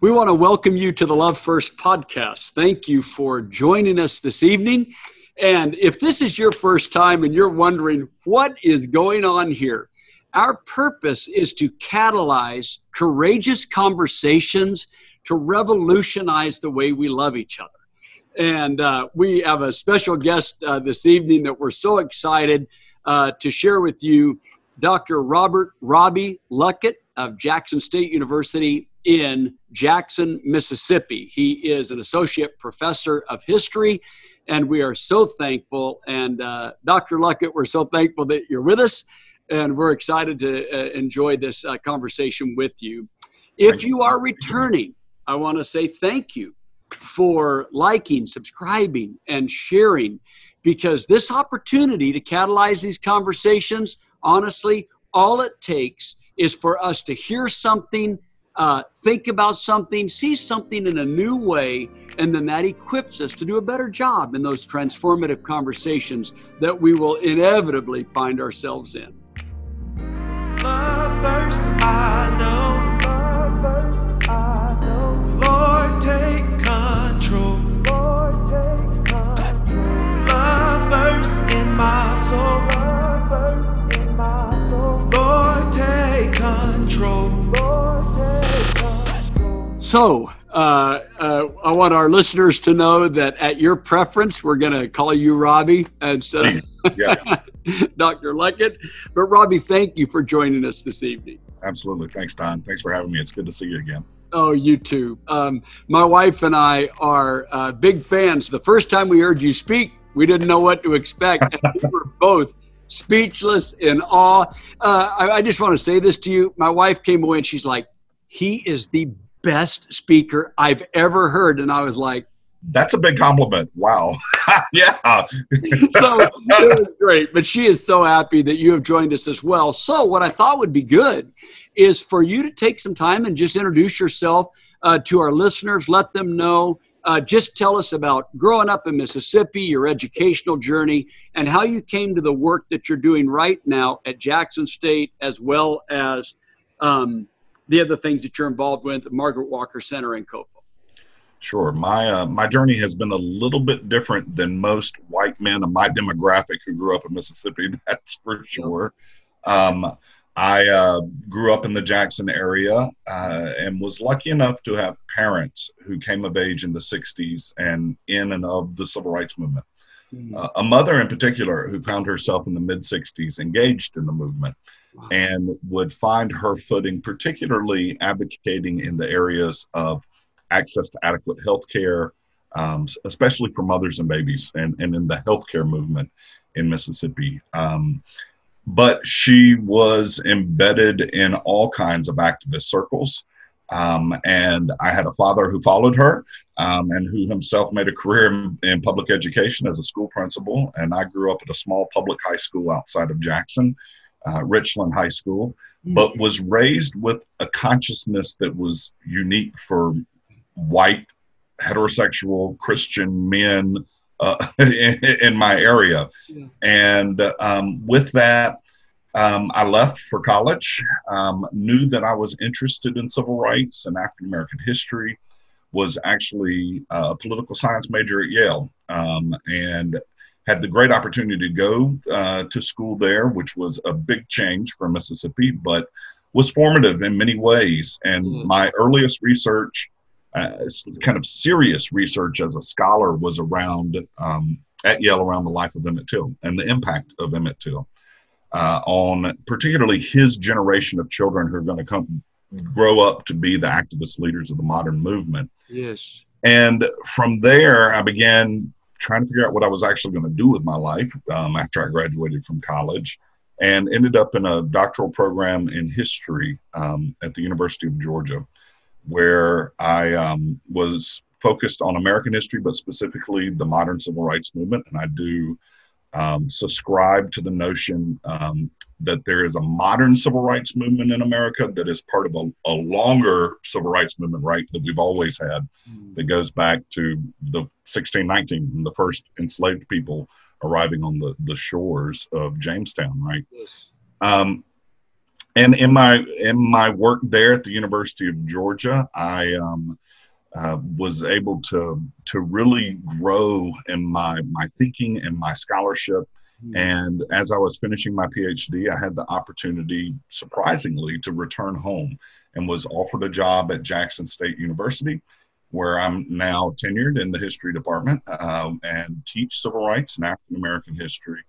We want to welcome you to the Love First podcast. Thank you for joining us this evening. And if this is your first time and you're wondering what is going on here, our purpose is to catalyze courageous conversations to revolutionize the way we love each other. And uh, we have a special guest uh, this evening that we're so excited uh, to share with you Dr. Robert Robbie Luckett of Jackson State University in Jackson, Mississippi. He is an associate professor of history, and we are so thankful. And uh, Dr. Luckett, we're so thankful that you're with us, and we're excited to uh, enjoy this uh, conversation with you. If you are returning, I want to say thank you for liking, subscribing, and sharing because this opportunity to catalyze these conversations, honestly, all it takes is for us to hear something uh, think about something, see something in a new way, and then that equips us to do a better job in those transformative conversations that we will inevitably find ourselves in. Love first, So, uh, uh, I want our listeners to know that at your preference, we're going to call you Robbie instead of Dr. Luckett. But, Robbie, thank you for joining us this evening. Absolutely. Thanks, Don. Thanks for having me. It's good to see you again. Oh, you too. Um, my wife and I are uh, big fans. The first time we heard you speak, we didn't know what to expect. we were both speechless in awe. Uh, I, I just want to say this to you. My wife came away and she's like, he is the best speaker I've ever heard. And I was like, that's a big compliment. Wow. yeah. so it was great. But she is so happy that you have joined us as well. So, what I thought would be good is for you to take some time and just introduce yourself uh, to our listeners. Let them know. Uh, just tell us about growing up in Mississippi, your educational journey, and how you came to the work that you're doing right now at Jackson State, as well as um, the other things that you're involved with, Margaret Walker Center in COFO. Sure. My uh, my journey has been a little bit different than most white men of my demographic who grew up in Mississippi. That's for sure. Um, I uh, grew up in the Jackson area uh, and was lucky enough to have parents who came of age in the 60s and in and of the civil rights movement. Mm-hmm. Uh, a mother in particular who found herself in the mid 60s engaged in the movement and would find her footing, particularly advocating in the areas of access to adequate health care, um, especially for mothers and babies, and, and in the healthcare movement in Mississippi. Um, but she was embedded in all kinds of activist circles. Um, and I had a father who followed her um, and who himself made a career in, in, public education as a school principal. And I grew up at a small public high school outside of Jackson, uh, Richland High School, but was raised with a consciousness that was unique for white, heterosexual Christian men uh, in, in, my area. Yeah. And um, with that, um, I left for college, um, knew that I was interested in civil rights and African American history, was actually a political science major at Yale, um, and had the great opportunity to go uh, to school there, which was a big change for Mississippi, but was formative in many ways. And mm. my earliest research, uh, kind of serious research as a scholar, was around um, at Yale around the life of Emmett Till and the impact of Emmett Till uh, on particularly his generation of children who are going to come grow up to be the activist leaders of the modern movement. Yes. And from there, I began trying to figure out what I was actually going to do with my life um, after I graduated from college and ended up in a doctoral program in history um, at the University of Georgia, where I um, was focused on American history, but specifically the modern civil rights movement. And I do um, subscribe to the notion um, that there is a modern civil rights movement in America that is part of a, a longer civil rights movement, right, that we've always had, mm. that goes back to the 1619, the first enslaved people arriving on the, the shores of Jamestown, right? Yes. Um, and in my in my work there at the University of Georgia, I um, uh, was able to to really grow in my my thinking and my scholarship. Mm-hmm. And as I was finishing my PhD, I had the opportunity, surprisingly, to return home and was offered a job at Jackson State University, where I'm now tenured in the history department um, and teach civil rights and African American history.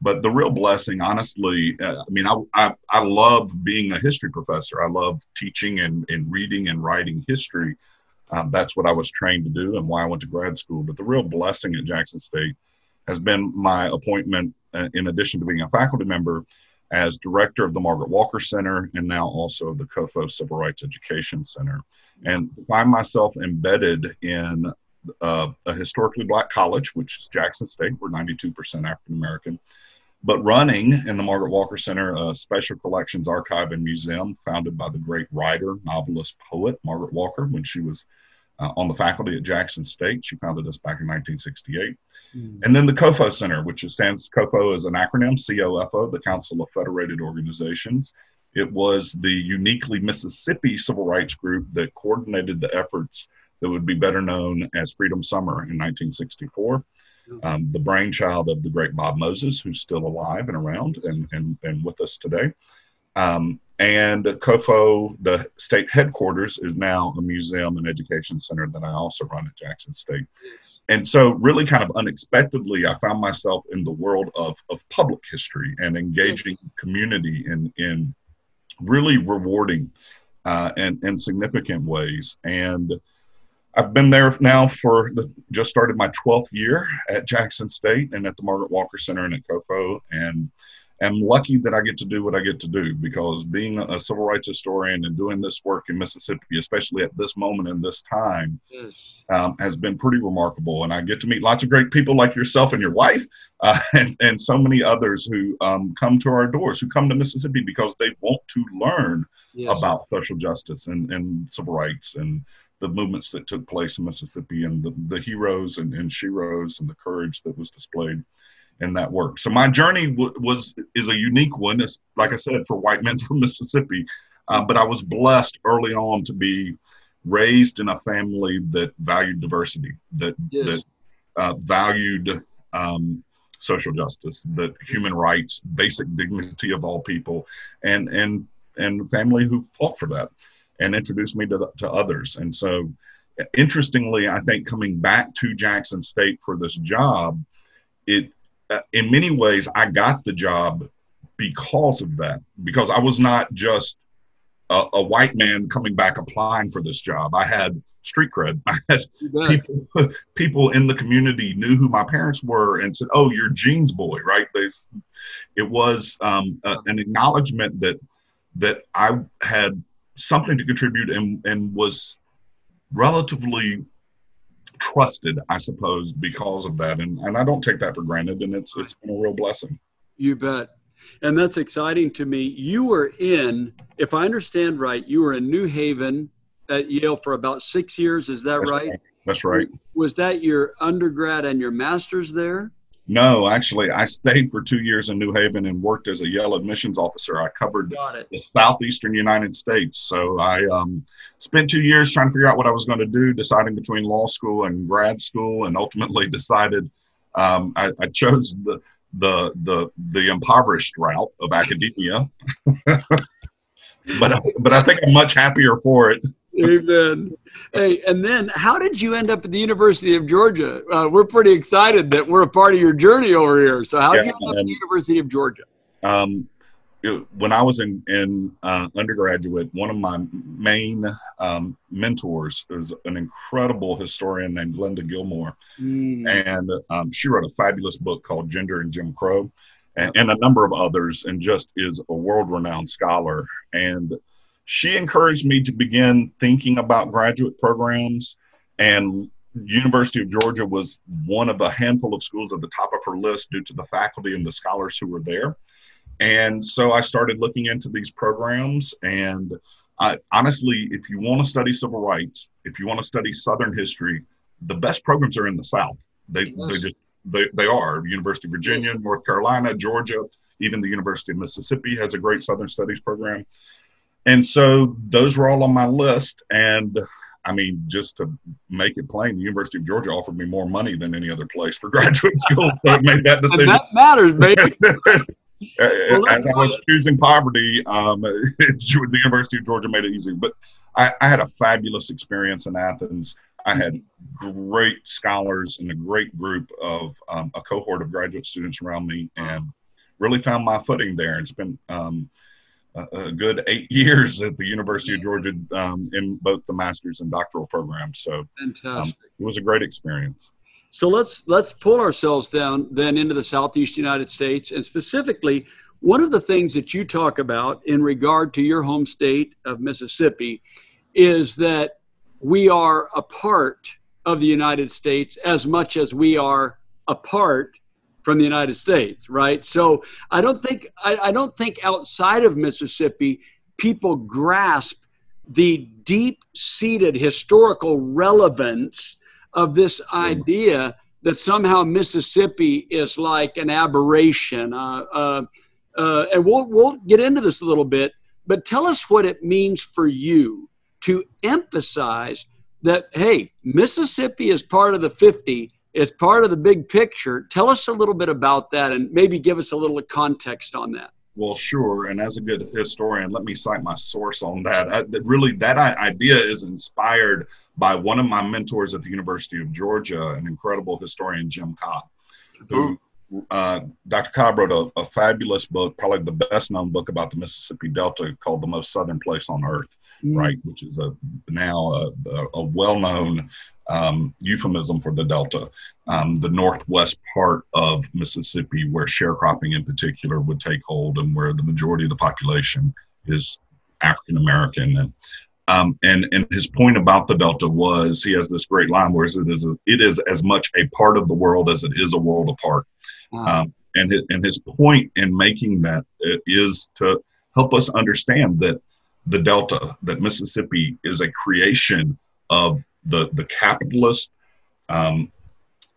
But the real blessing, honestly, uh, I mean, I, I, I love being a history professor. I love teaching and, and reading and writing history. Um, that's what I was trained to do and why I went to grad school. But the real blessing at Jackson State has been my appointment, uh, in addition to being a faculty member, as director of the Margaret Walker Center and now also of the COFO Civil Rights Education Center. And find myself embedded in uh, a historically black college, which is Jackson State. We're 92% African American. But running in the Margaret Walker Center, a special collections archive and museum founded by the great writer, novelist, poet Margaret Walker when she was uh, on the faculty at Jackson State. She founded us back in 1968. Mm. And then the COFO Center, which stands COFO is an acronym, COFO, the Council of Federated Organizations. It was the uniquely Mississippi civil rights group that coordinated the efforts that would be better known as Freedom Summer in 1964. Um, the brainchild of the great Bob Moses, who's still alive and around and, and, and with us today. Um, and COFO, the state headquarters, is now a museum and education center that I also run at Jackson State. And so, really, kind of unexpectedly, I found myself in the world of, of public history and engaging community in, in really rewarding uh, and, and significant ways. And I've been there now for the, just started my 12th year at Jackson State and at the Margaret Walker Center and at COFO. And am lucky that I get to do what I get to do because being a civil rights historian and doing this work in Mississippi, especially at this moment in this time, yes. um, has been pretty remarkable. And I get to meet lots of great people like yourself and your wife, uh, and, and so many others who um, come to our doors, who come to Mississippi because they want to learn yes. about social justice and, and civil rights and the movements that took place in Mississippi and the, the heroes and, and sheroes and the courage that was displayed in that work. So my journey w- was is a unique one. It's, like I said, for white men from Mississippi, uh, but I was blessed early on to be raised in a family that valued diversity, that yes. that uh, valued um, social justice, that human rights, basic dignity of all people, and and and family who fought for that and introduced me to, to others. And so, interestingly, I think coming back to Jackson State for this job, it uh, in many ways I got the job because of that. Because I was not just a, a white man coming back applying for this job. I had street cred. I had people, people in the community knew who my parents were and said, "Oh, you're Gene's boy, right?" They, it was um, a, an acknowledgement that that I had something to contribute and, and was relatively trusted, I suppose, because of that. And, and I don't take that for granted. And it's, it's been a real blessing. You bet. And that's exciting to me. You were in, if I understand right, you were in New Haven at Yale for about six years. Is that right? That's right. Was that your undergrad and your master's there? No, actually, I stayed for two years in New Haven and worked as a Yale admissions officer. I covered the southeastern United States. So I um, spent two years trying to figure out what I was going to do, deciding between law school and grad school, and ultimately decided um, I, I, chose the, the the the impoverished route of academia. but but I think I'm much happier for it. Amen. Hey, and then how did you end up at the University of Georgia? Uh, we're pretty excited that we're a part of your journey over here. So, how did yeah, you end up at the University of Georgia? Um, it, when I was in, in uh, undergraduate, one of my main um, mentors is an incredible historian named Glenda Gilmore. Mm. And um, she wrote a fabulous book called Gender and Jim Crow and, and a number of others, and just is a world renowned scholar. And she encouraged me to begin thinking about graduate programs and University of Georgia was one of a handful of schools at the top of her list due to the faculty and the scholars who were there. And so I started looking into these programs. And I, honestly, if you want to study civil rights, if you want to study Southern history, the best programs are in the South. They, yes. they just they, they are University of Virginia, North Carolina, Georgia. Even the University of Mississippi has a great Southern Studies program. And so those were all on my list. And I mean, just to make it plain, the University of Georgia offered me more money than any other place for graduate school. So I made that decision. That matters, baby. well, As I was choosing poverty, um, the University of Georgia made it easy. But I, I, had a fabulous experience in Athens. I had great scholars and a great group of um, a cohort of graduate students around me, and really found my footing there and spent um, a, good eight years at the University of Georgia um, in both the master's and doctoral programs. So um, fantastic! it was a great experience. So let's let's pull ourselves down then into the southeast United States, and specifically, one of the things that you talk about in regard to your home state of Mississippi is that we are a part of the United States as much as we are apart from the United States, right? So I don't think I, I don't think outside of Mississippi people grasp the deep-seated historical relevance of this idea that somehow Mississippi is like an aberration. Uh, uh, uh, and we'll, we'll get into this a little bit, but tell us what it means for you to emphasize that, hey, Mississippi is part of the 50, it's part of the big picture. Tell us a little bit about that and maybe give us a little context on that. Well, sure. And as a good historian, let me cite my source on that. I, that really, that idea is inspired by one of my mentors at the University of Georgia, an incredible historian, Jim Cobb, who uh, Dr. Cobb wrote a, a, fabulous book, probably the best known book about the Mississippi Delta called The Most Southern Place on Earth, mm. right? Which is a now a, a well known um, euphemism for the Delta, um, the northwest part of Mississippi, where sharecropping in particular would take hold and where the majority of the population is African American. And, um, and and his point about the Delta was he has this great line where it is it is as much a part of the world as it is a world apart. Wow. Um, and his, and his point in making that is to help us understand that the Delta, that Mississippi is a creation of the the capitalist um,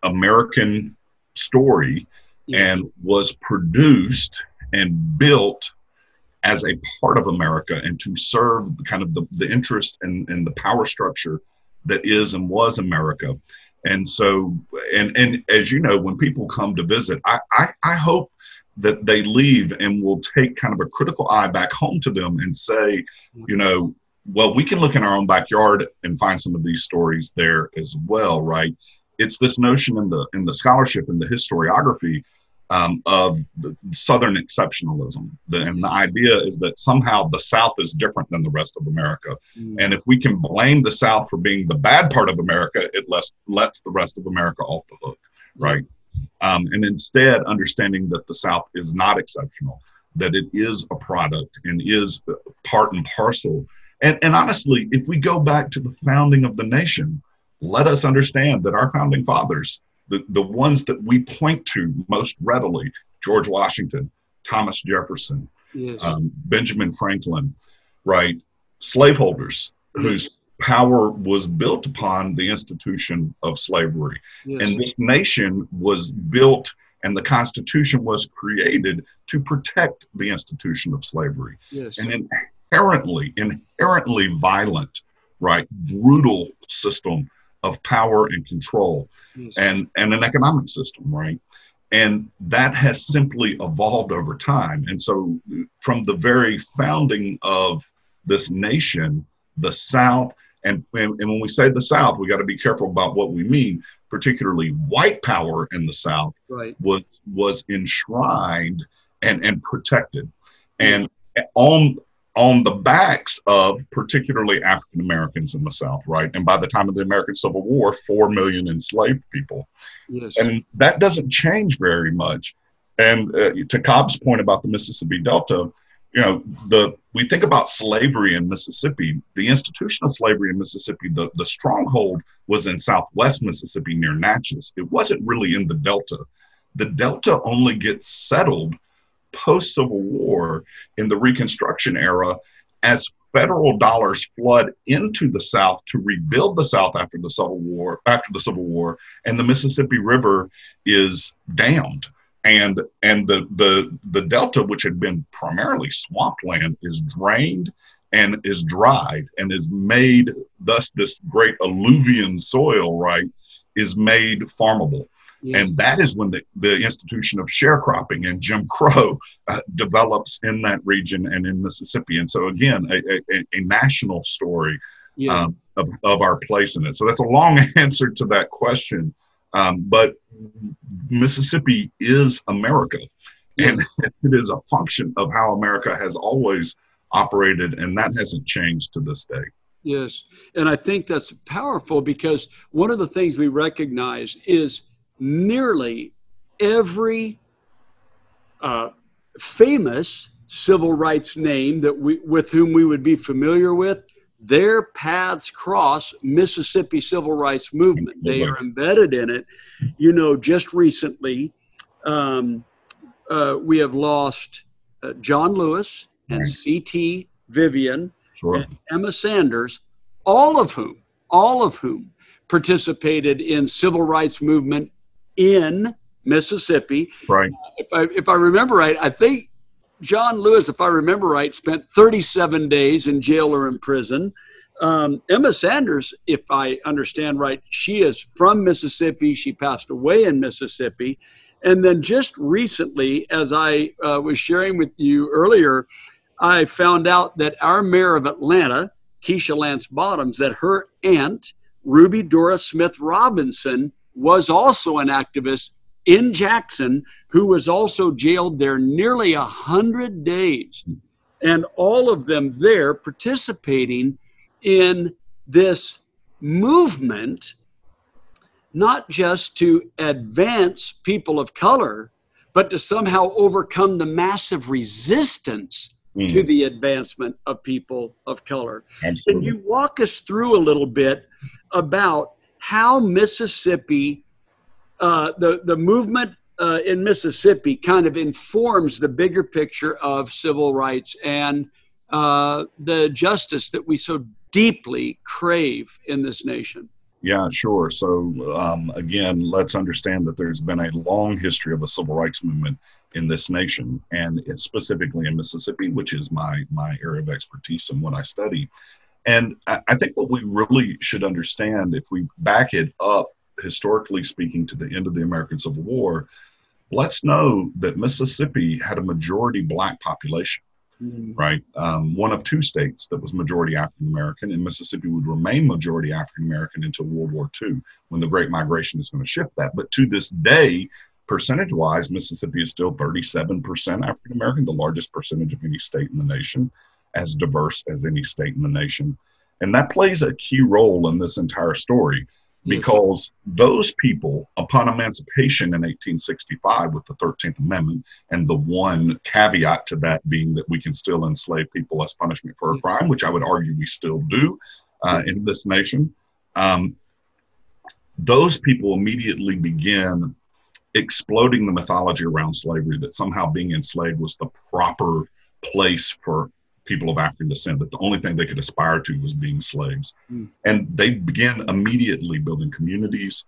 American story yeah. and was produced and built as a part of America and to serve kind of the, the interest and, and the power structure that is and was America. And so, and, and as you know, when people come to visit, I, I, I hope that they leave and will take kind of a critical eye back home to them and say, you know, well, we can look in our own backyard and find some of these stories there as well, right? It's this notion in the in the scholarship and the historiography um, of Southern exceptionalism, the, and the idea is that somehow the South is different than the rest of America, mm. and if we can blame the South for being the bad part of America, it lets lets the rest of America off the hook, right? Um, and instead, understanding that the South is not exceptional, that it is a product and is part and parcel and, and honestly, if we go back to the founding of the nation, let us understand that our founding fathers, the, the ones that we point to most readily, George Washington, Thomas Jefferson, yes. um, Benjamin Franklin, right? Slaveholders yes. whose power was built upon the institution of slavery. Yes. And this nation was built and the Constitution was created to protect the institution of slavery. Yes. And inherently, inherently violent, right, brutal system of power and control, yes. and and an economic system, right. And that has simply evolved over time. And so, from the very founding of this nation, the South, and, and, and when we say the South, we got to be careful about what we mean. Particularly, white power in the South right. was was enshrined and and protected, and on on the backs of particularly African Americans in the South, right? And by the time of the American Civil War, four million enslaved people. Yes. And that doesn't change very much. And uh, to Cobb's point about the Mississippi Delta, you know, the we think about slavery in Mississippi, the institution of slavery in Mississippi, the, the stronghold was in southwest Mississippi near Natchez. It wasn't really in the Delta. The Delta only gets settled post Civil War in the Reconstruction era as federal dollars flood into the South to rebuild the South after the Civil War, after the Civil War, and the Mississippi River is dammed. and and the the the delta, which had been primarily swampland, is drained and is dried and is made. Thus, this great alluvial soil, right, is made farmable. And that is when the, the institution of sharecropping and Jim Crow uh, develops in that region and in Mississippi. And so, again, a, a, a national story yes. um, of, of our place in it. So, that's a long answer to that question. Um, but Mississippi is America. And it is a function of how America has always operated, and that hasn't changed to this day. Yes. And I think that's powerful because one of the things we recognize is nearly every uh, famous civil rights name that we, with whom we would be familiar with, their paths cross Mississippi civil rights movement. They are embedded in it. You know, just recently, um, uh, we have lost uh, John Lewis and right. C.T. Vivian sure. and Emma Sanders, all of whom, all of whom participated in civil rights movement in Mississippi. Right. If I, if I remember right, I think John Lewis, if I remember right, spent 37 days in jail or in prison. Um, Emma Sanders, if I understand right, she is from Mississippi. She passed away in Mississippi. And then just recently, as I uh, was sharing with you earlier, I found out that our mayor of Atlanta, Keisha Lance Bottoms, that her aunt, Ruby Doris Smith Robinson, was also an activist in Jackson who was also jailed there nearly a hundred days, and all of them there participating in this movement, not just to advance people of color, but to somehow overcome the massive resistance mm. to the advancement of people of color. Absolutely. Can you walk us through a little bit about how Mississippi, uh, the, the movement uh, in Mississippi kind of informs the bigger picture of civil rights and uh, the justice that we so deeply crave in this nation. Yeah, sure. So, um, again, let's understand that there's been a long history of a civil rights movement in this nation, and specifically in Mississippi, which is my my area of expertise and what I study. And I think what we really should understand, if we back it up historically speaking to the end of the American Civil War, let's know that Mississippi had a majority black population, mm-hmm. right? Um, one of two states that was majority African American, and Mississippi would remain majority African American until World War II, when the Great Migration is going to shift that. But to this day, percentage wise, Mississippi is still 37% African American, the largest percentage of any state in the nation as diverse as any state in the nation. And that plays a key role in this entire story because those people, upon emancipation in 1865 with the 13th Amendment, and the one caveat to that being that we can still enslave people as punishment for a crime, which I would argue we still do uh, in this nation, um, those people immediately begin exploding the mythology around slavery that somehow being enslaved was the proper place for people of African descent that the only thing they could aspire to was being slaves. Mm. And they began immediately building communities,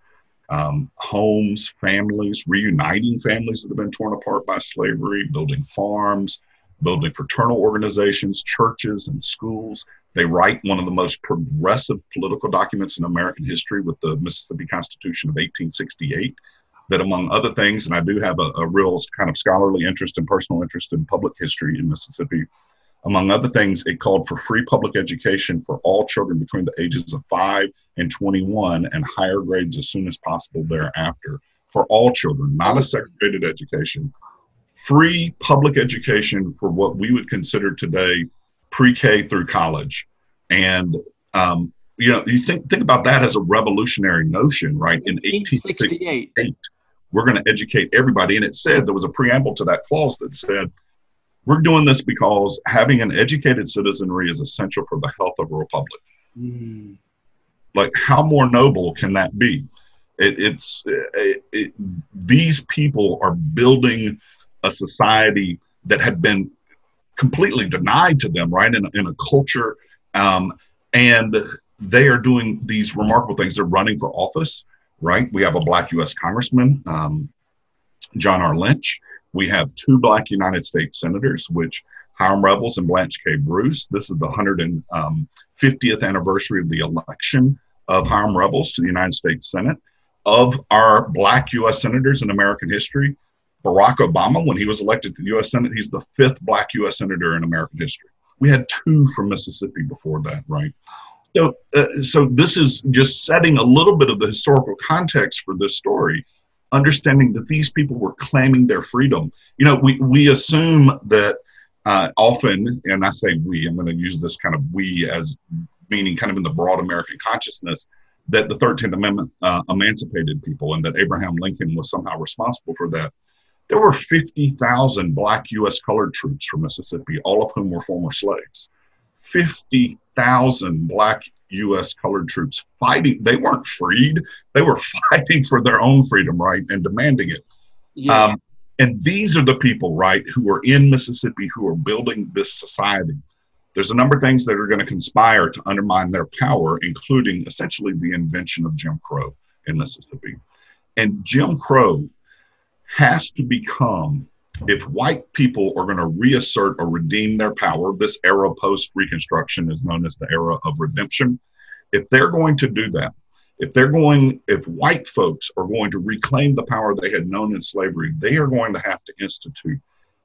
um, homes, families, reuniting families that have been torn apart by slavery, building farms, building fraternal organizations, churches, and schools. They write one of the most progressive political documents in American history with the Mississippi Constitution of 1868. That, among other things, and I do have a, a real kind of scholarly interest and personal interest in public history in Mississippi, among other things, it called for free public education for all children between the ages of 5 and 21 and higher grades as soon as possible thereafter for all children, not a segregated education. Free public education for what we would consider today pre K through college. And, um, you know, you think, think about that as a revolutionary notion, right? In 1868, we're going to educate everybody. And it said there was a preamble to that clause that said, we're doing this because having an educated citizenry is essential for the health of a republic. Mm. Like, how more noble can that be? It, it's it, it, these people are building a society that had been completely denied to them, right? In, in a culture, um, and they are doing these remarkable things. They're running for office, right? We have a black U.S. congressman, um, John R. Lynch. We have two black United States senators, which Hiram Revels and Blanche K. Bruce. This is the 150th um, anniversary of the election of Hiram Revels to the United States Senate. Of our black U.S. senators in American history, Barack Obama, when he was elected to the U.S. Senate, he's the fifth black U.S. senator in American history. We had two from Mississippi before that, right? So, uh, so this is just setting a little bit of the historical context for this story, understanding that these people were claiming their freedom. You know, we we assume that uh, often, and I say we, I'm going to use this kind of we as meaning kind of in the broad American consciousness, that the 13th Amendment uh, emancipated people and that Abraham Lincoln was somehow responsible for that. There were 50,000 black U.S. colored troops from Mississippi, all of whom were former slaves. 50,000 black U.S. colored troops fighting. They weren't freed, they were fighting for their own freedom, right, and demanding it. Yeah. Um, and these are the people, right, who are in Mississippi who are building this society. There's a number of things that are going to conspire to undermine their power, including essentially the invention of Jim Crow in Mississippi. And Jim Crow has to become, if white people are going to reassert or redeem their power, this era post Reconstruction is known as the era of redemption. If they're going to do that, if they're going, if white folks are going to reclaim the power they had known in slavery, they are going to have to institute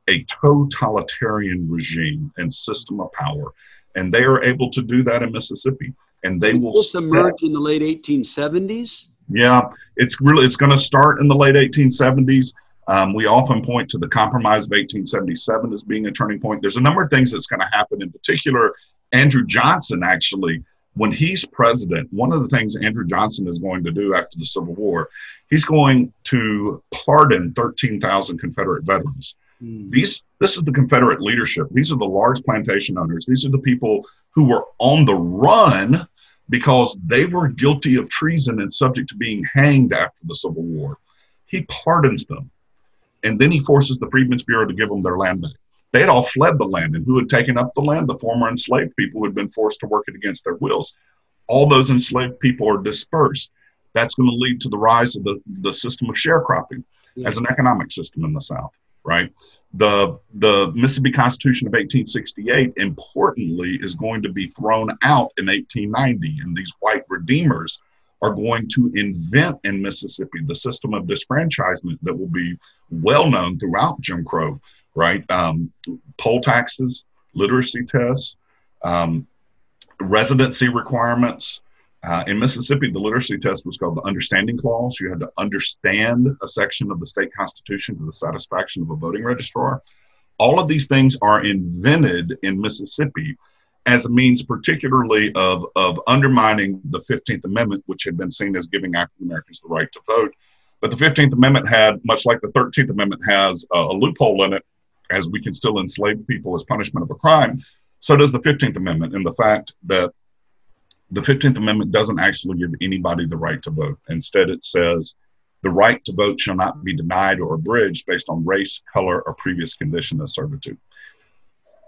a totalitarian regime and system of power. And they are able to do that in Mississippi. And they will this emerge in the late 1870s. Yeah, it's really it's going to start in the late 1870s. Um, we often point to the Compromise of 1877 as being a turning point. There's a number of things that's going to happen. In particular, Andrew Johnson actually when he's president, one of the things Andrew Johnson is going to do after the Civil War, he's going to pardon 13,000 Confederate veterans. Mm. These, this is the Confederate leadership. These are the large plantation owners. These are the people who were on the run because they were guilty of treason and subject to being hanged after the Civil War. He pardons them. And then he forces the Freedmen's Bureau to give them their land back they had all fled the land. And who had taken up the land? The former enslaved people who had been forced to work it against their wills. All those enslaved people are dispersed. That's going to lead to the rise of the, the system of sharecropping yes. as an economic system in the South, right? The, the Mississippi Constitution of 1868, importantly, is going to be thrown out in 1890. And these white redeemers are going to invent in Mississippi the system of disfranchisement that will be well known throughout Jim Crow right? Um, poll taxes, literacy tests, um, residency requirements. Uh, in Mississippi, the literacy test was called the Understanding Clause. You had to understand a section of the state constitution to the satisfaction of a voting registrar. All of these things are invented in Mississippi as a means, particularly of, of undermining the 15th Amendment, which had been seen as giving African Americans the right to vote. But the 15th Amendment had, much like the 13th Amendment has, a, a loophole in it as we can still enslave people as punishment of a crime, so does the 15th Amendment, and the fact that the 15th Amendment doesn't actually give anybody the right to vote. Instead, it says the right to vote shall not be denied or abridged based on race, color, or previous condition of servitude.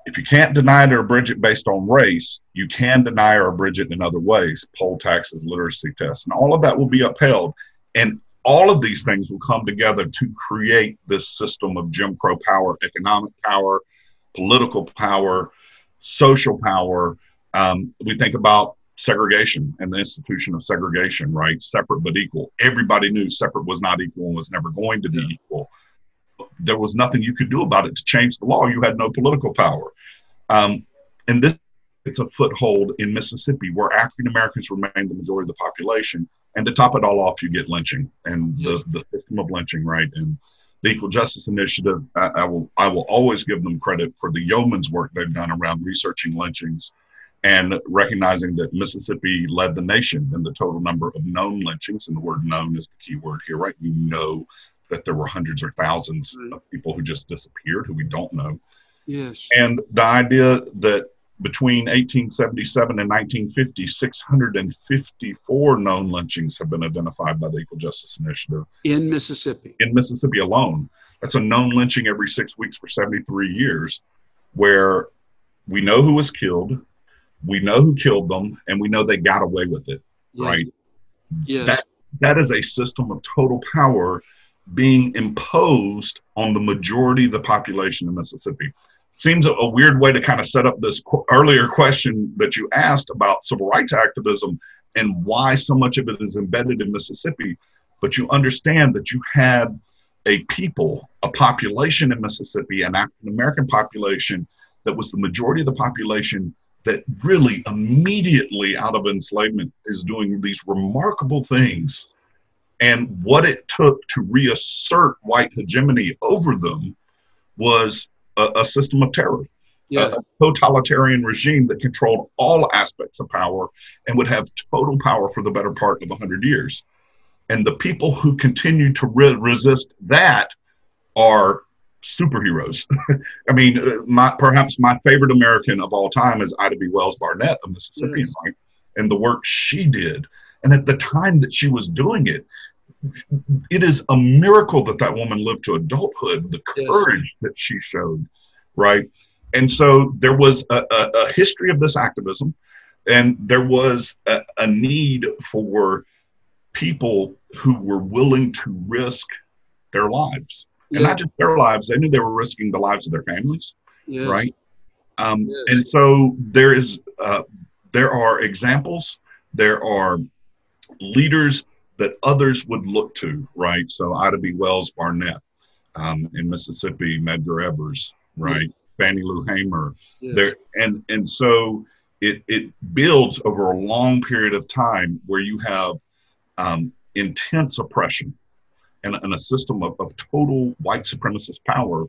If you can't deny it or abridge it based on race, you can deny or abridge it in other ways poll taxes, literacy tests, and all of that will be upheld. And all of these things will come together to create this system of Jim Crow power, economic power, political power, social power. Um, we think about segregation and the institution of segregation, right? Separate but equal. Everybody knew separate was not equal and was never going to be equal. There was nothing you could do about it to change the law. You had no political power. Um, and this it's a foothold in Mississippi where African Americans remain the majority of the population. And to top it all off, you get lynching and yes. the, the system of lynching, right? And the Equal Justice Initiative, I, I, will I will always give them credit for the yeoman's work they've done around researching lynchings and recognizing that Mississippi led the nation in the total number of known lynchings. And the word known is the key word here, right? We know that there were hundreds or thousands of people who just disappeared who we don't know. Yes. And the idea that between 1877 and 1950, 654 known lynchings have been identified by the Equal Justice Initiative. In Mississippi? In Mississippi alone. That's a known lynching every six weeks for 73 years, where we know who was killed, we know who killed them, and we know they got away with it, yeah. right? Yes. That, that is a system of total power being imposed on the majority of the population in Mississippi. Seems a, weird way to kind of set up this qu- earlier question that you asked about civil rights activism and why so much of it is embedded in Mississippi. But you understand that you had a people, a population in Mississippi, an African American population that was the majority of the population that really immediately out of enslavement is doing these remarkable things. And what it took to reassert white hegemony over them was a, a system of terror, Yeah. a totalitarian regime that controlled all aspects of power and would have total power for the better part of 100 years. And the people who continue to re- resist that are superheroes. I mean, uh, my perhaps my favorite American of all time is Ida B. Wells Barnett, a Mississippian, right? And the work she did, and at the time that she was doing it, it is a miracle that that woman lived to adulthood. The Yes. courage that she showed, right? And so there was a, a, a history of this activism, and there was a, a need for people who were willing to risk their lives and Yeah. not just their lives they knew they were risking the lives of their families Yes. right um, Yes. and so there is uh, there are examples there are leaders that others would look to right? So ida b. Wells barnett um, in mississippi medgar evers right? Fannie lou hamer. Yes. there and and so it it builds over a long period of time where you have um, intense oppression and, and a system of, of total white supremacist power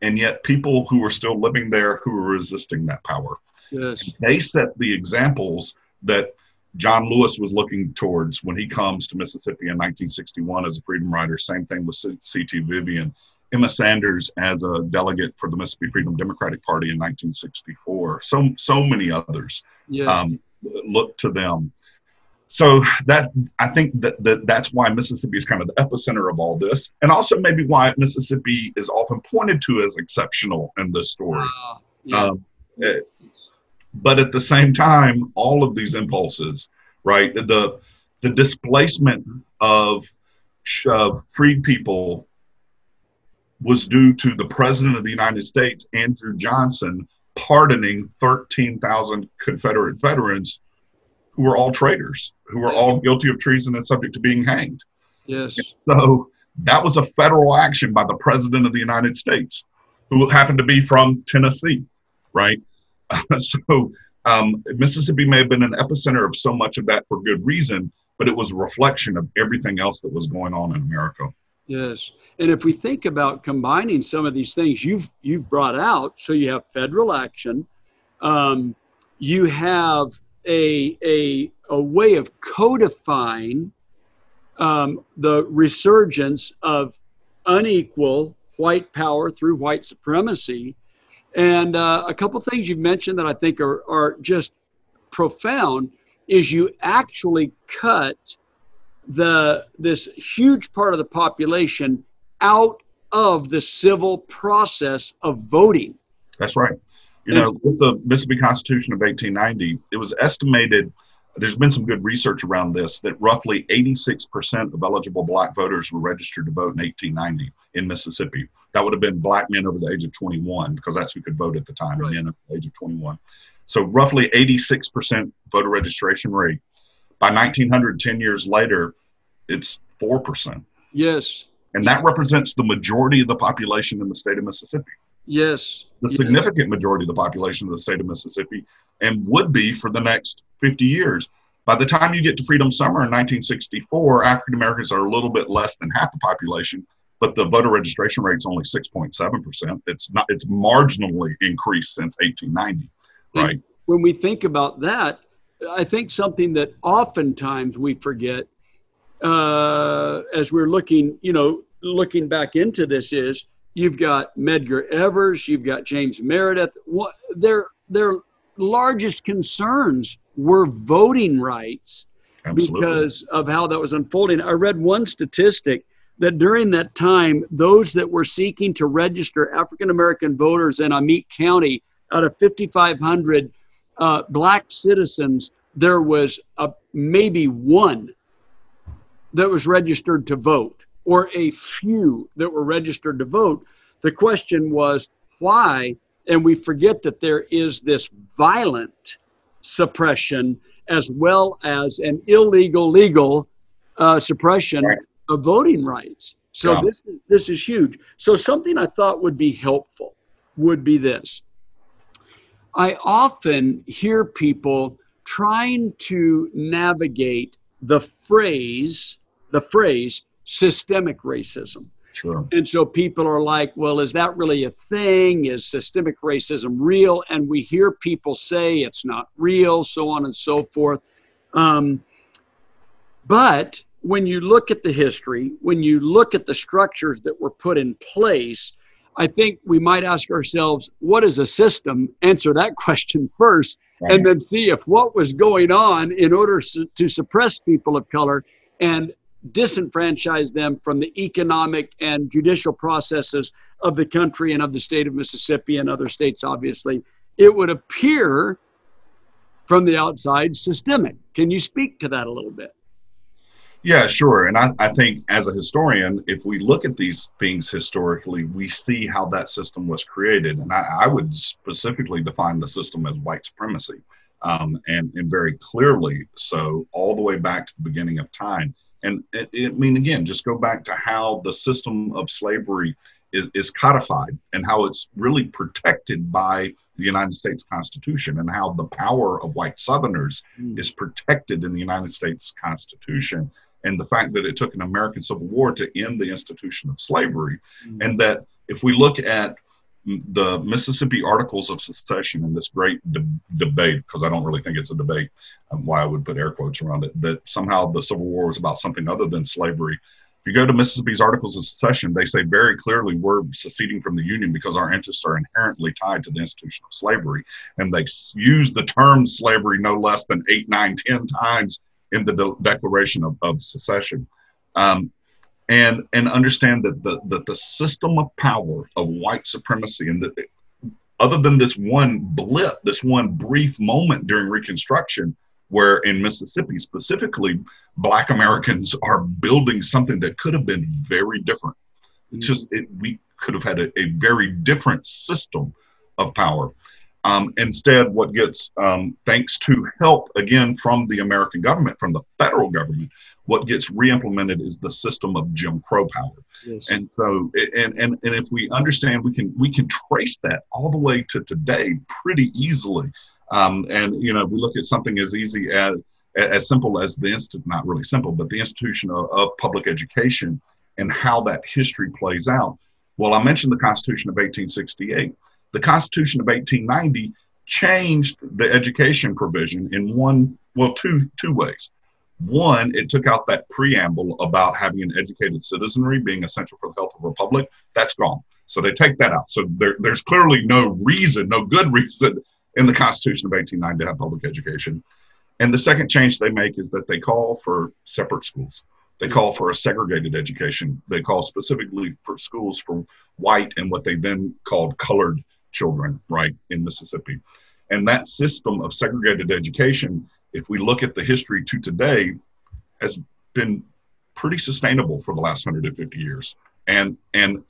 and yet people who are still living there who are resisting that power. Yes. they set the examples that John Lewis was looking towards when he comes to Mississippi in 1961 as a freedom rider. Same thing with C.T. Vivian. Emma Sanders as a delegate for the Mississippi Freedom Democratic Party in 1964. So so many others um, look to them. So that I think that, that that's why Mississippi is kind of the epicenter of all this, and also maybe why Mississippi is often pointed to as exceptional in this story. Ah, yeah. Um, eh, but at the same time, all of these impulses, right? The the displacement of uh, freed people was due to the president of the United States, Andrew Johnson, pardoning 13,000 Confederate veterans who were all traitors, who were all guilty of treason and subject to being hanged. yes. So that was a federal action by the president of the United States, who happened to be from Tennessee, right? so um, Mississippi may have been an epicenter of so much of that for good reason, but it was a reflection of everything else that was going on in America. Yes. And if we think about combining some of these things you've you've brought out, so you have federal action, um, you have a a a way of codifying um, the resurgence of unequal white power through white supremacy, and uh, a couple things you've mentioned that I think are are just profound is you actually cut the this huge part of the population out of the civil process of voting. That's right. You know, with the Mississippi Constitution of 1890, it was estimated. There's been some good research around this that roughly 86% of eligible black voters were registered to vote in 1890 in Mississippi. That would have been black men over the age of 21 because that's who could vote at the time, Right. men over the age of 21. So roughly 86% voter registration rate. By 1900, 10 years later, it's 4%. Yes, And that represents the majority of the population in the state of Mississippi yes, the yes. significant majority of the population of the state of Mississippi and would be for the next 50 years. By the time you get to Freedom Summer in 1964, African Americans are a little bit less than half the population, but the voter registration rate's only 6.7%. It's not it's marginally increased since 1890, right? When we think about that, I think something that oftentimes we forget uh, as we're looking, you know, looking back into this is you've got Medgar Evers, you've got James Meredith. What their their largest concerns were voting rights Absolutely. because of how that was unfolding. I read one statistic that during that time, those that were seeking to register African American voters in Amite County, out of 5,500 uh, black citizens, there was a, maybe one that was registered to vote or a few that were registered to vote. The question was why? And we forget that there is this violent suppression as well as an illegal legal uh, suppression right. of voting rights. So yeah. this this is huge. So something I thought would be helpful would be this. I often hear people trying to navigate the phrase the phrase systemic racism. Sure. And so people are like, well, is that really a thing? Is systemic racism real? And we hear people say it's not real, so on and so forth. Um, but when you look at the history, when you look at the structures that were put in place, I think we might ask ourselves, what is a system? Answer that question first, right. and then see if what was going on in order to suppress people of color and disenfranchise them from the economic and judicial processes of the country and of the state of Mississippi and other states, obviously, it would appear from the outside systemic. Can you speak to that a little bit? Yeah, sure. And I, I think as a historian, if we look at these things historically, we see how that system was created. And I, I would specifically define the system as white supremacy. Um, and, and very clearly so, all the way back to the beginning of time. And it, it, I mean, again, just go back to how the system of slavery is, is codified and how it's really protected by the United States Constitution and how the power of white Southerners mm. is protected in the United States Constitution. And the fact that it took an American Civil War to end the institution of slavery. Mm. And that if we look at the Mississippi Articles of Secession in this great de- debate, because I don't really think it's a debate, um, why I would put air quotes around it, that somehow the Civil War was about something other than slavery. If you go to Mississippi's Articles of Secession, they say very clearly we're seceding from the Union because our interests are inherently tied to the institution of slavery. And they use the term slavery no less than eight, nine, ten times in the de- Declaration of, of Secession. Um, and and understand that the that the system of power of white supremacy and that other than this one blip, this one brief moment during Reconstruction, where in Mississippi specifically, Black Americans are building something that could have been very different. Mm-hmm. Just it, we could have had a, a, very different system of power. Um, instead, what gets, um, thanks to help again from the American government, from the federal government, what gets re-implemented is the system of Jim Crow power. Yes. And so, and, and and if we understand, we can we can trace that all the way to today pretty easily. Um, and you know, we look at something as easy as as simple as the institute, not really simple, but the institution of, of public education and how that history plays out. Well, I mentioned the Constitution of 1868. The Constitution of 1890 changed the education provision in one, well, two two ways. One, it took out that preamble about having an educated citizenry being essential for the health of the republic. That's gone. So they take that out. So there, there's clearly no reason, no good reason in the Constitution of 1890 to have public education. And the second change they make is that they call for separate schools. They call for a segregated education. They call specifically for schools for white and what they then called colored children, right, in Mississippi. And that system of segregated education if we look at the history to today, has been pretty sustainable for the last 150 years. And and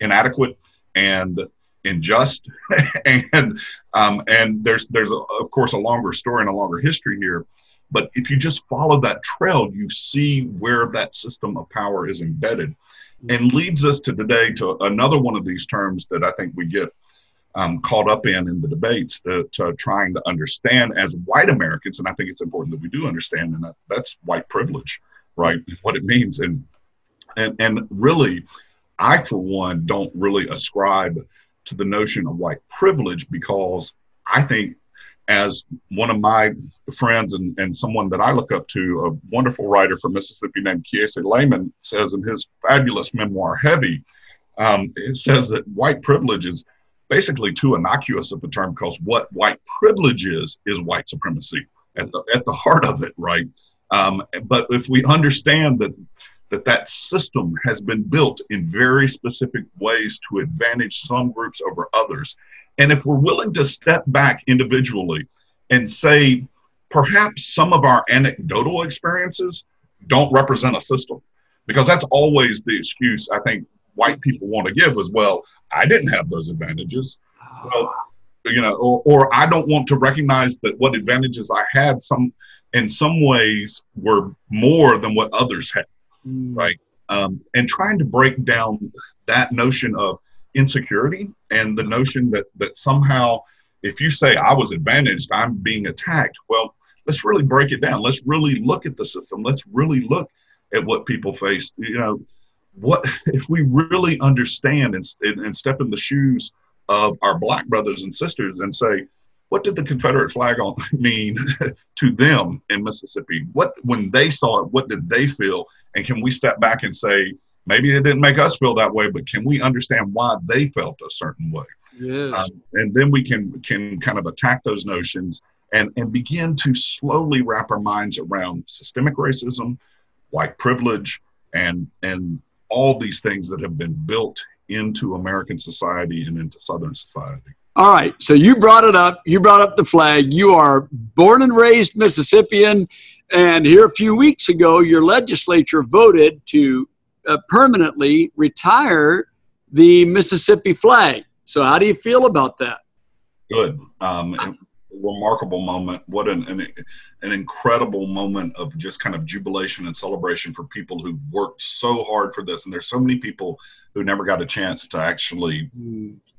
inadequate and unjust. And um, and there's there's a, of course a longer story and a longer history here. But if you just follow that trail you see where that system of power is embedded. And leads us to today to another one of these terms that i think we get um, caught up in in the debates to, to, trying to understand as white Americans, and I think it's important that we do understand, and that, that's white privilege, right? What it means, and and and really, I for one don't really ascribe to the notion of white privilege because I think as one of my friends and, and someone that I look up to, a wonderful writer from Mississippi named Kiese Laymon says in his fabulous memoir, Heavy, um, it says that white privilege is basically too innocuous of a term because what white privilege is is white supremacy at the at the heart of it, right? Um, but if we understand that that that system has been built in very specific ways to advantage some groups over others, and if we're willing to step back individually and say perhaps some of our anecdotal experiences don't represent a system because that's always the excuse I think white people want to give as well. I didn't have those advantages. Well, you know, or, or I don't want to recognize that what advantages I had some in some ways were more than what others had, mm. right? Um, and trying to break down that notion of insecurity and the notion that that somehow if you say I was advantaged, I'm being attacked. Well, let's really break it down. Let's really look at the system. Let's really look at what people face. You know, what if we really understand and, and step in the shoes of our black brothers and sisters and say, what did the Confederate flag mean to them in Mississippi? What when they saw it, what did they feel? And can we step back and say, maybe it didn't make us feel that way, but can we understand why they felt a certain way? Yes. Um, and then we can can kind of attack those notions and and begin to slowly wrap our minds around systemic racism, white privilege, and and all these things that have been built into American society and into Southern society. All right. So you brought it up. You brought up the flag. You are born and raised Mississippian. And here a few weeks ago, your legislature voted to uh, permanently retire the Mississippi flag. So, how do you feel about that? Good. Um, remarkable moment. What an, an, an incredible moment of just kind of jubilation and celebration for people who've worked so hard for this. And there's so many people who never got a chance to actually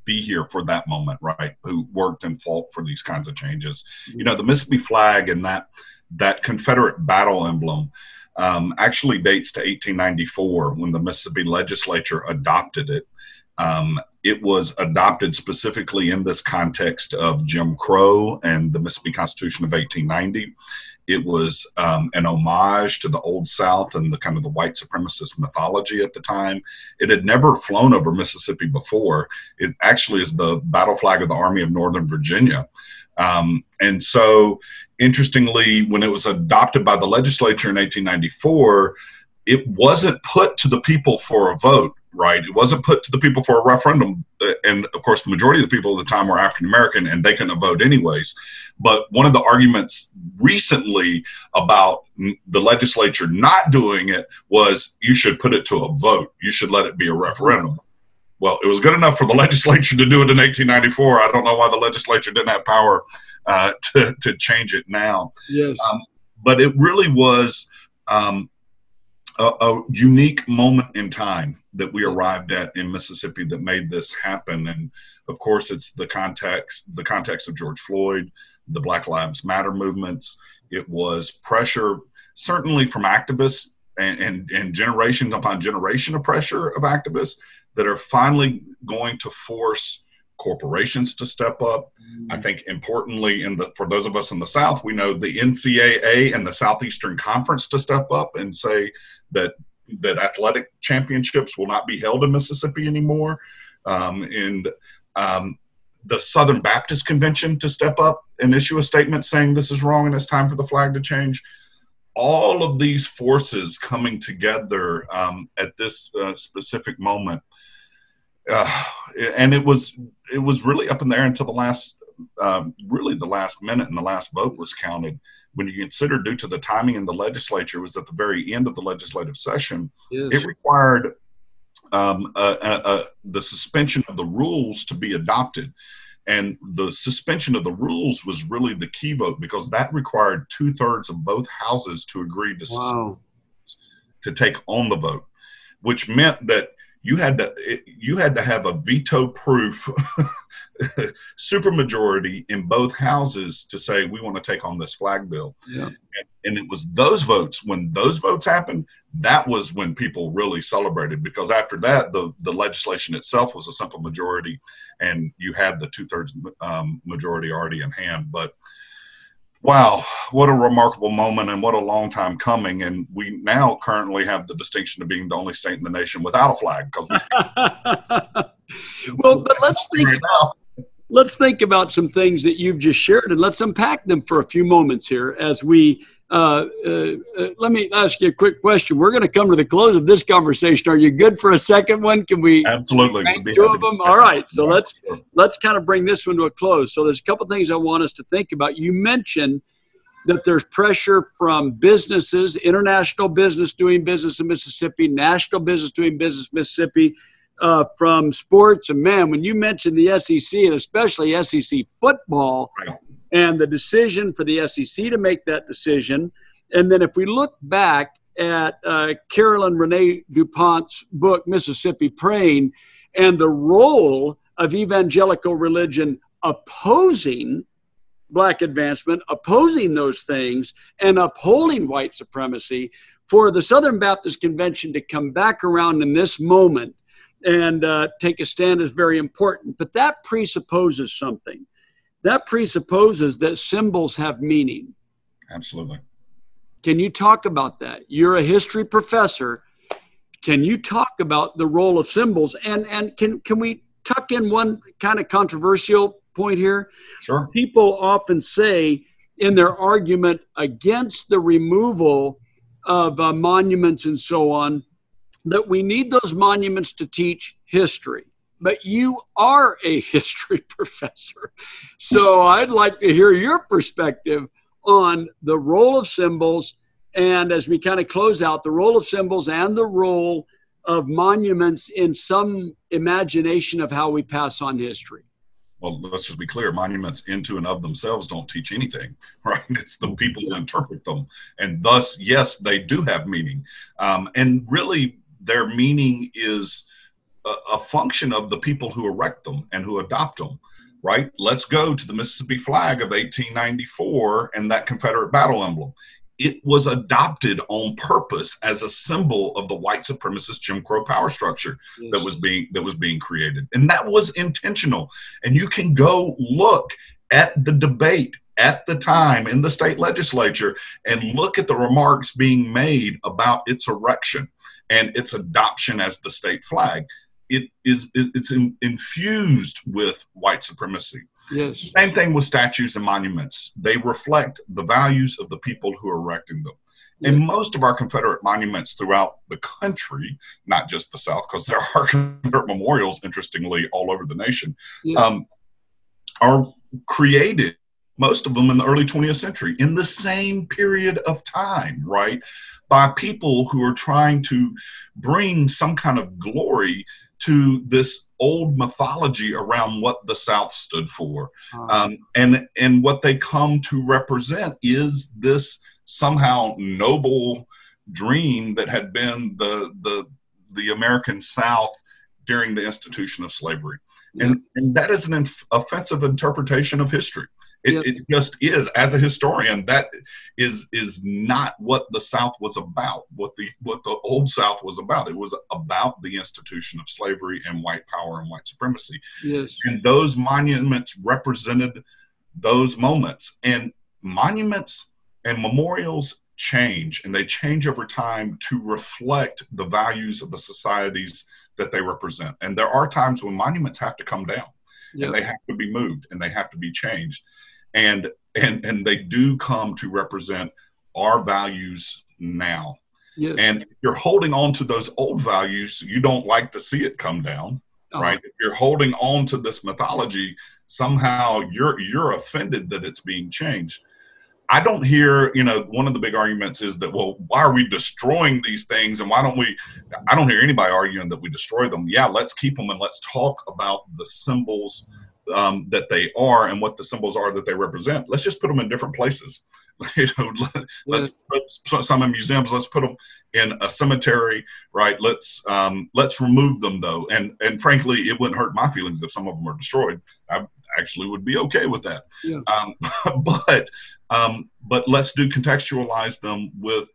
be here for that moment, right? Who worked and fought for these kinds of changes. You know, the Mississippi flag and that that Confederate battle emblem um, actually dates to 1894 when the Mississippi legislature adopted it. Um, it was adopted specifically in this context of Jim Crow and the Mississippi Constitution of 1890. It was um, an homage to the Old South and the kind of the white supremacist mythology at the time. It had never flown over Mississippi before. It actually is the battle flag of the Army of Northern Virginia. Um, and so, interestingly, when it was adopted by the legislature in 1894, it wasn't put to the people for a vote right? It wasn't put to the people for a referendum. Uh, and of course, the majority of the people at the time were African American and they couldn't vote anyways. But one of the arguments recently about the legislature not doing it was you should put it to a vote, you should let it be a referendum. Well, it was good enough for the legislature to do it in 1894. I don't know why the legislature didn't have power uh, to, to change it now. Yes. Um, but it really was um, a, a, unique moment in time that we arrived at in Mississippi that made this happen. And of course, it's the context the context of George Floyd, the Black Lives Matter movements. It was pressure, certainly from activists and, and, and generation upon generation of pressure of activists that are finally going to force corporations to step up. I think importantly, in the for those of us in the South, we know the NCAA and the Southeastern Conference to step up and say that that athletic championships will not be held in Mississippi anymore, um, and um, the Southern Baptist Convention to step up and issue a statement saying this is wrong and it's time for the flag to change. All of these forces coming together um, at this uh, specific moment uh, and it was it was really up in the air until the last um, really the last minute and the last vote was counted. When you consider due to the timing in the legislature was at the very end of the legislative session, yes. it required um, a, a, a, the suspension of the rules to be adopted. And the suspension of the rules was really the key vote because that required two thirds of both houses to agree to wow. to take on the vote, which meant that you had to you had to have a veto proof supermajority in both houses to say we want to take on this flag bill. Yeah. And, and, it was those votes when those votes happened that was when people really celebrated because after that the the legislation itself was a simple majority and you had the two thirds um, majority already in hand but wow, what a remarkable moment and what a long time coming. And we now currently have the distinction of being the only state in the nation without a flag. well, but let's think about, let's think about some things that you've just shared and let's unpack them for a few moments here as we uh, uh, uh, let me ask you a quick question. We're going to come to the close of this conversation. Are you good for a second one? Can we absolutely two of them? All right. So let's let's kind of bring this one to a close. So there's a couple things I want us to think about. You mentioned that there's pressure from businesses, international business doing business in Mississippi, national business doing business in Mississippi, uh, from sports. And man, when you mentioned the SEC and especially SEC football and the decision for the SEC to make that decision, and then if we look back at uh, Carolyn Renee DuPont's book, Mississippi Praying, and the role of evangelical religion opposing black advancement, opposing those things, and upholding white supremacy, for the Southern Baptist Convention to come back around in this moment and uh, take a stand is very important. But that presupposes something. That presupposes that symbols have meaning. Absolutely. Can you talk about that? You're a history professor. Can you talk about the role of symbols? And and can can we tuck in one kind of controversial point here? Sure. People often say in their argument against the removal of uh, monuments and so on that we need those monuments to teach history. But you are a history professor. So I'd like to hear your perspective on the role of symbols and as we kind of close out, the role of symbols and the role of monuments in some imagination of how we pass on history well, let's just be clear monuments into and of themselves don't teach anything, right? It's the people who interpret them. And thus, yes, they do have meaning. Um, and really, their meaning is a, a, function of the people who erect them and who adopt them, right? Let's go to the Mississippi flag of 1894 and that Confederate battle emblem it was adopted on purpose as a symbol of the white supremacist Jim Crow power structure yes. that was being that was being created, and that was intentional. And you can go look at the debate at the time in the state legislature and look at the remarks being made about its erection and its adoption as the state flag. It is it's in, infused with white supremacy. Yes. Same thing with statues and monuments. They reflect the values of the people who are erecting them. And most of our Confederate monuments throughout the country, not just the South, because there are Confederate memorials, interestingly, all over the nation, yes. um, are created, most of them in the early 20th century, in the same period of time, right? By people who are trying to bring some kind of glory to this old mythology around what the South stood for, uh-huh. um, and and what they come to represent is this somehow noble dream that had been the the the American South during the institution of slavery, and and that is an inf- offensive interpretation of history. It, yes. it, just is. As a historian, that is is not what the South was about. What the what the old South was about. It was about the institution of slavery and white power and white supremacy. Yes. And those monuments represented those moments. And monuments and memorials change, and they change over time to reflect the values of the societies that they represent. And there are times when monuments have to come down. Yep. and they have to be moved and they have to be changed and and and they do come to represent our values now. Yes. And if you're holding on to those old values, you don't like to see it come down, oh. right? If you're holding on to this mythology, somehow you're you're offended that it's being changed. I don't hear, you know, one of the big arguments is that, well, why are we destroying these things and why don't we? I don't hear anybody arguing that we destroy them. Yeah, let's keep them and let's talk about the symbols um, that they are and what the symbols are that they represent. Let's just put them in different places. you know, let, us put some in museums. Let's put them in a cemetery, right? Let's um, let's remove them though. And and frankly, it wouldn't hurt my feelings if some of them are destroyed. I actually would be okay with that. Yeah. Um, but um, but let's do contextualize them with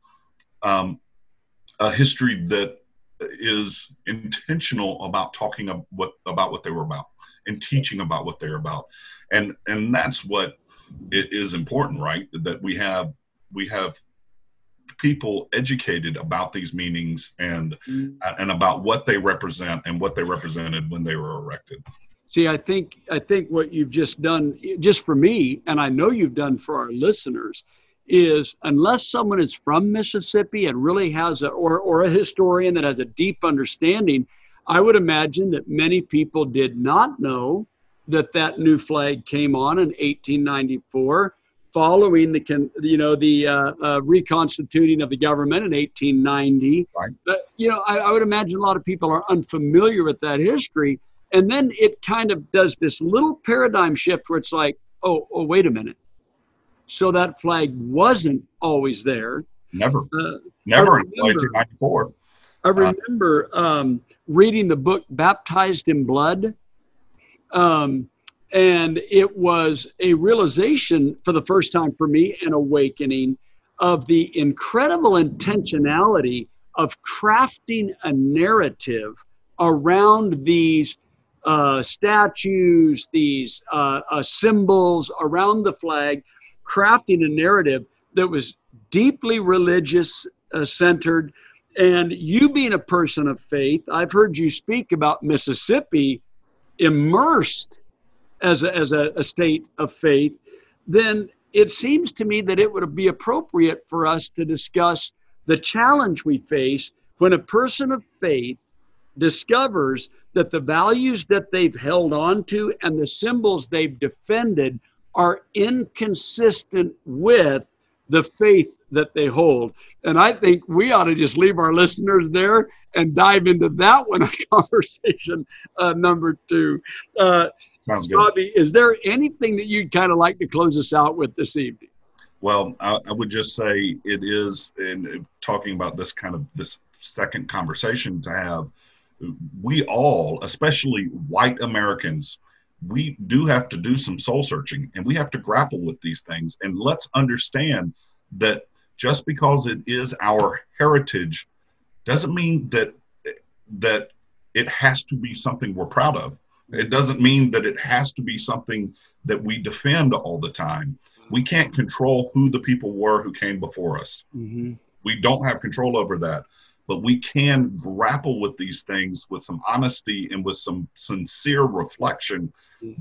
um, a history that is intentional about talking about what about what they were about and teaching about what they're about. And and that's what is important right? That we have we have people educated about these meanings and mm. and about what they represent and what they represented when they were erected. See i think i think what you've just done just for me and i know you've done for our listeners is unless someone is from mississippi and really has a or, or a historian that has a deep understanding I would imagine that many people did not know that that new flag came on in 1894. following the you know the uh, uh, reconstituting of the government in 1890. Right. But you know, I, I, would imagine a lot of people are unfamiliar with that history, and then it kind of does this little paradigm shift where it's like, oh, oh, wait a minute. So that flag wasn't always there. Never. Uh, Never in 1994. I remember um, reading the book Baptized in Blood. Um, and it was a realization for the first time for me, an awakening of the incredible intentionality of crafting a narrative around these uh, statues, these uh, uh, symbols around the flag, crafting a narrative that was deeply religious uh, centered. And you being a person of faith, I've heard you speak about Mississippi immersed as a, as a, a state of faith, then it seems to me that it would be appropriate for us to discuss the challenge we face when a person of faith discovers that the values that they've held on to and the symbols they've defended are inconsistent with the faith that they hold. And I think we ought to just leave our listeners there and dive into that one of conversation uh, number two. Uh, Sounds good. Bobby, is there anything that you'd kind of like to close us out with this evening? Well, I, I would just say it is, in talking about this kind of this second conversation to have, we all, especially white Americans, we do have to do some soul searching and we have to grapple with these things. And let's understand that just because it is our heritage doesn't mean that that it has to be something we're proud of. It doesn't mean that it has to be something that we defend all the time. We can't control who the people were who came before us. Mm-hmm. We don't have control over that but we can grapple with these things with some honesty and with some sincere reflection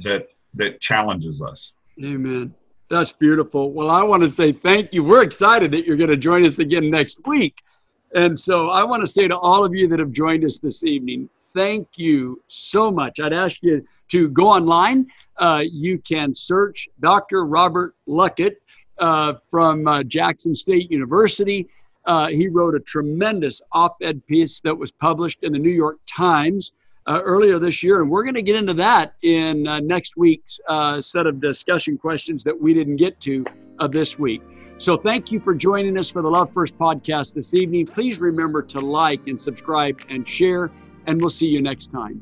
that that challenges us amen that's beautiful. Well i want to say thank you. We're excited that you're going to join us again next week. And so i want to say to all of you that have joined us this evening thank you so much. I'd ask you to go online. Uh, you can search dr robert luckett uh, from uh, jackson state university. Uh, he wrote a tremendous op ed piece that was published in the New York Times uh, earlier this year. And we're going to get into that in uh, next week's uh, set of discussion questions that we didn't get to uh, this week. So thank you for joining us for the Love First podcast this evening. Please remember to like and subscribe and share, and we'll see you next time.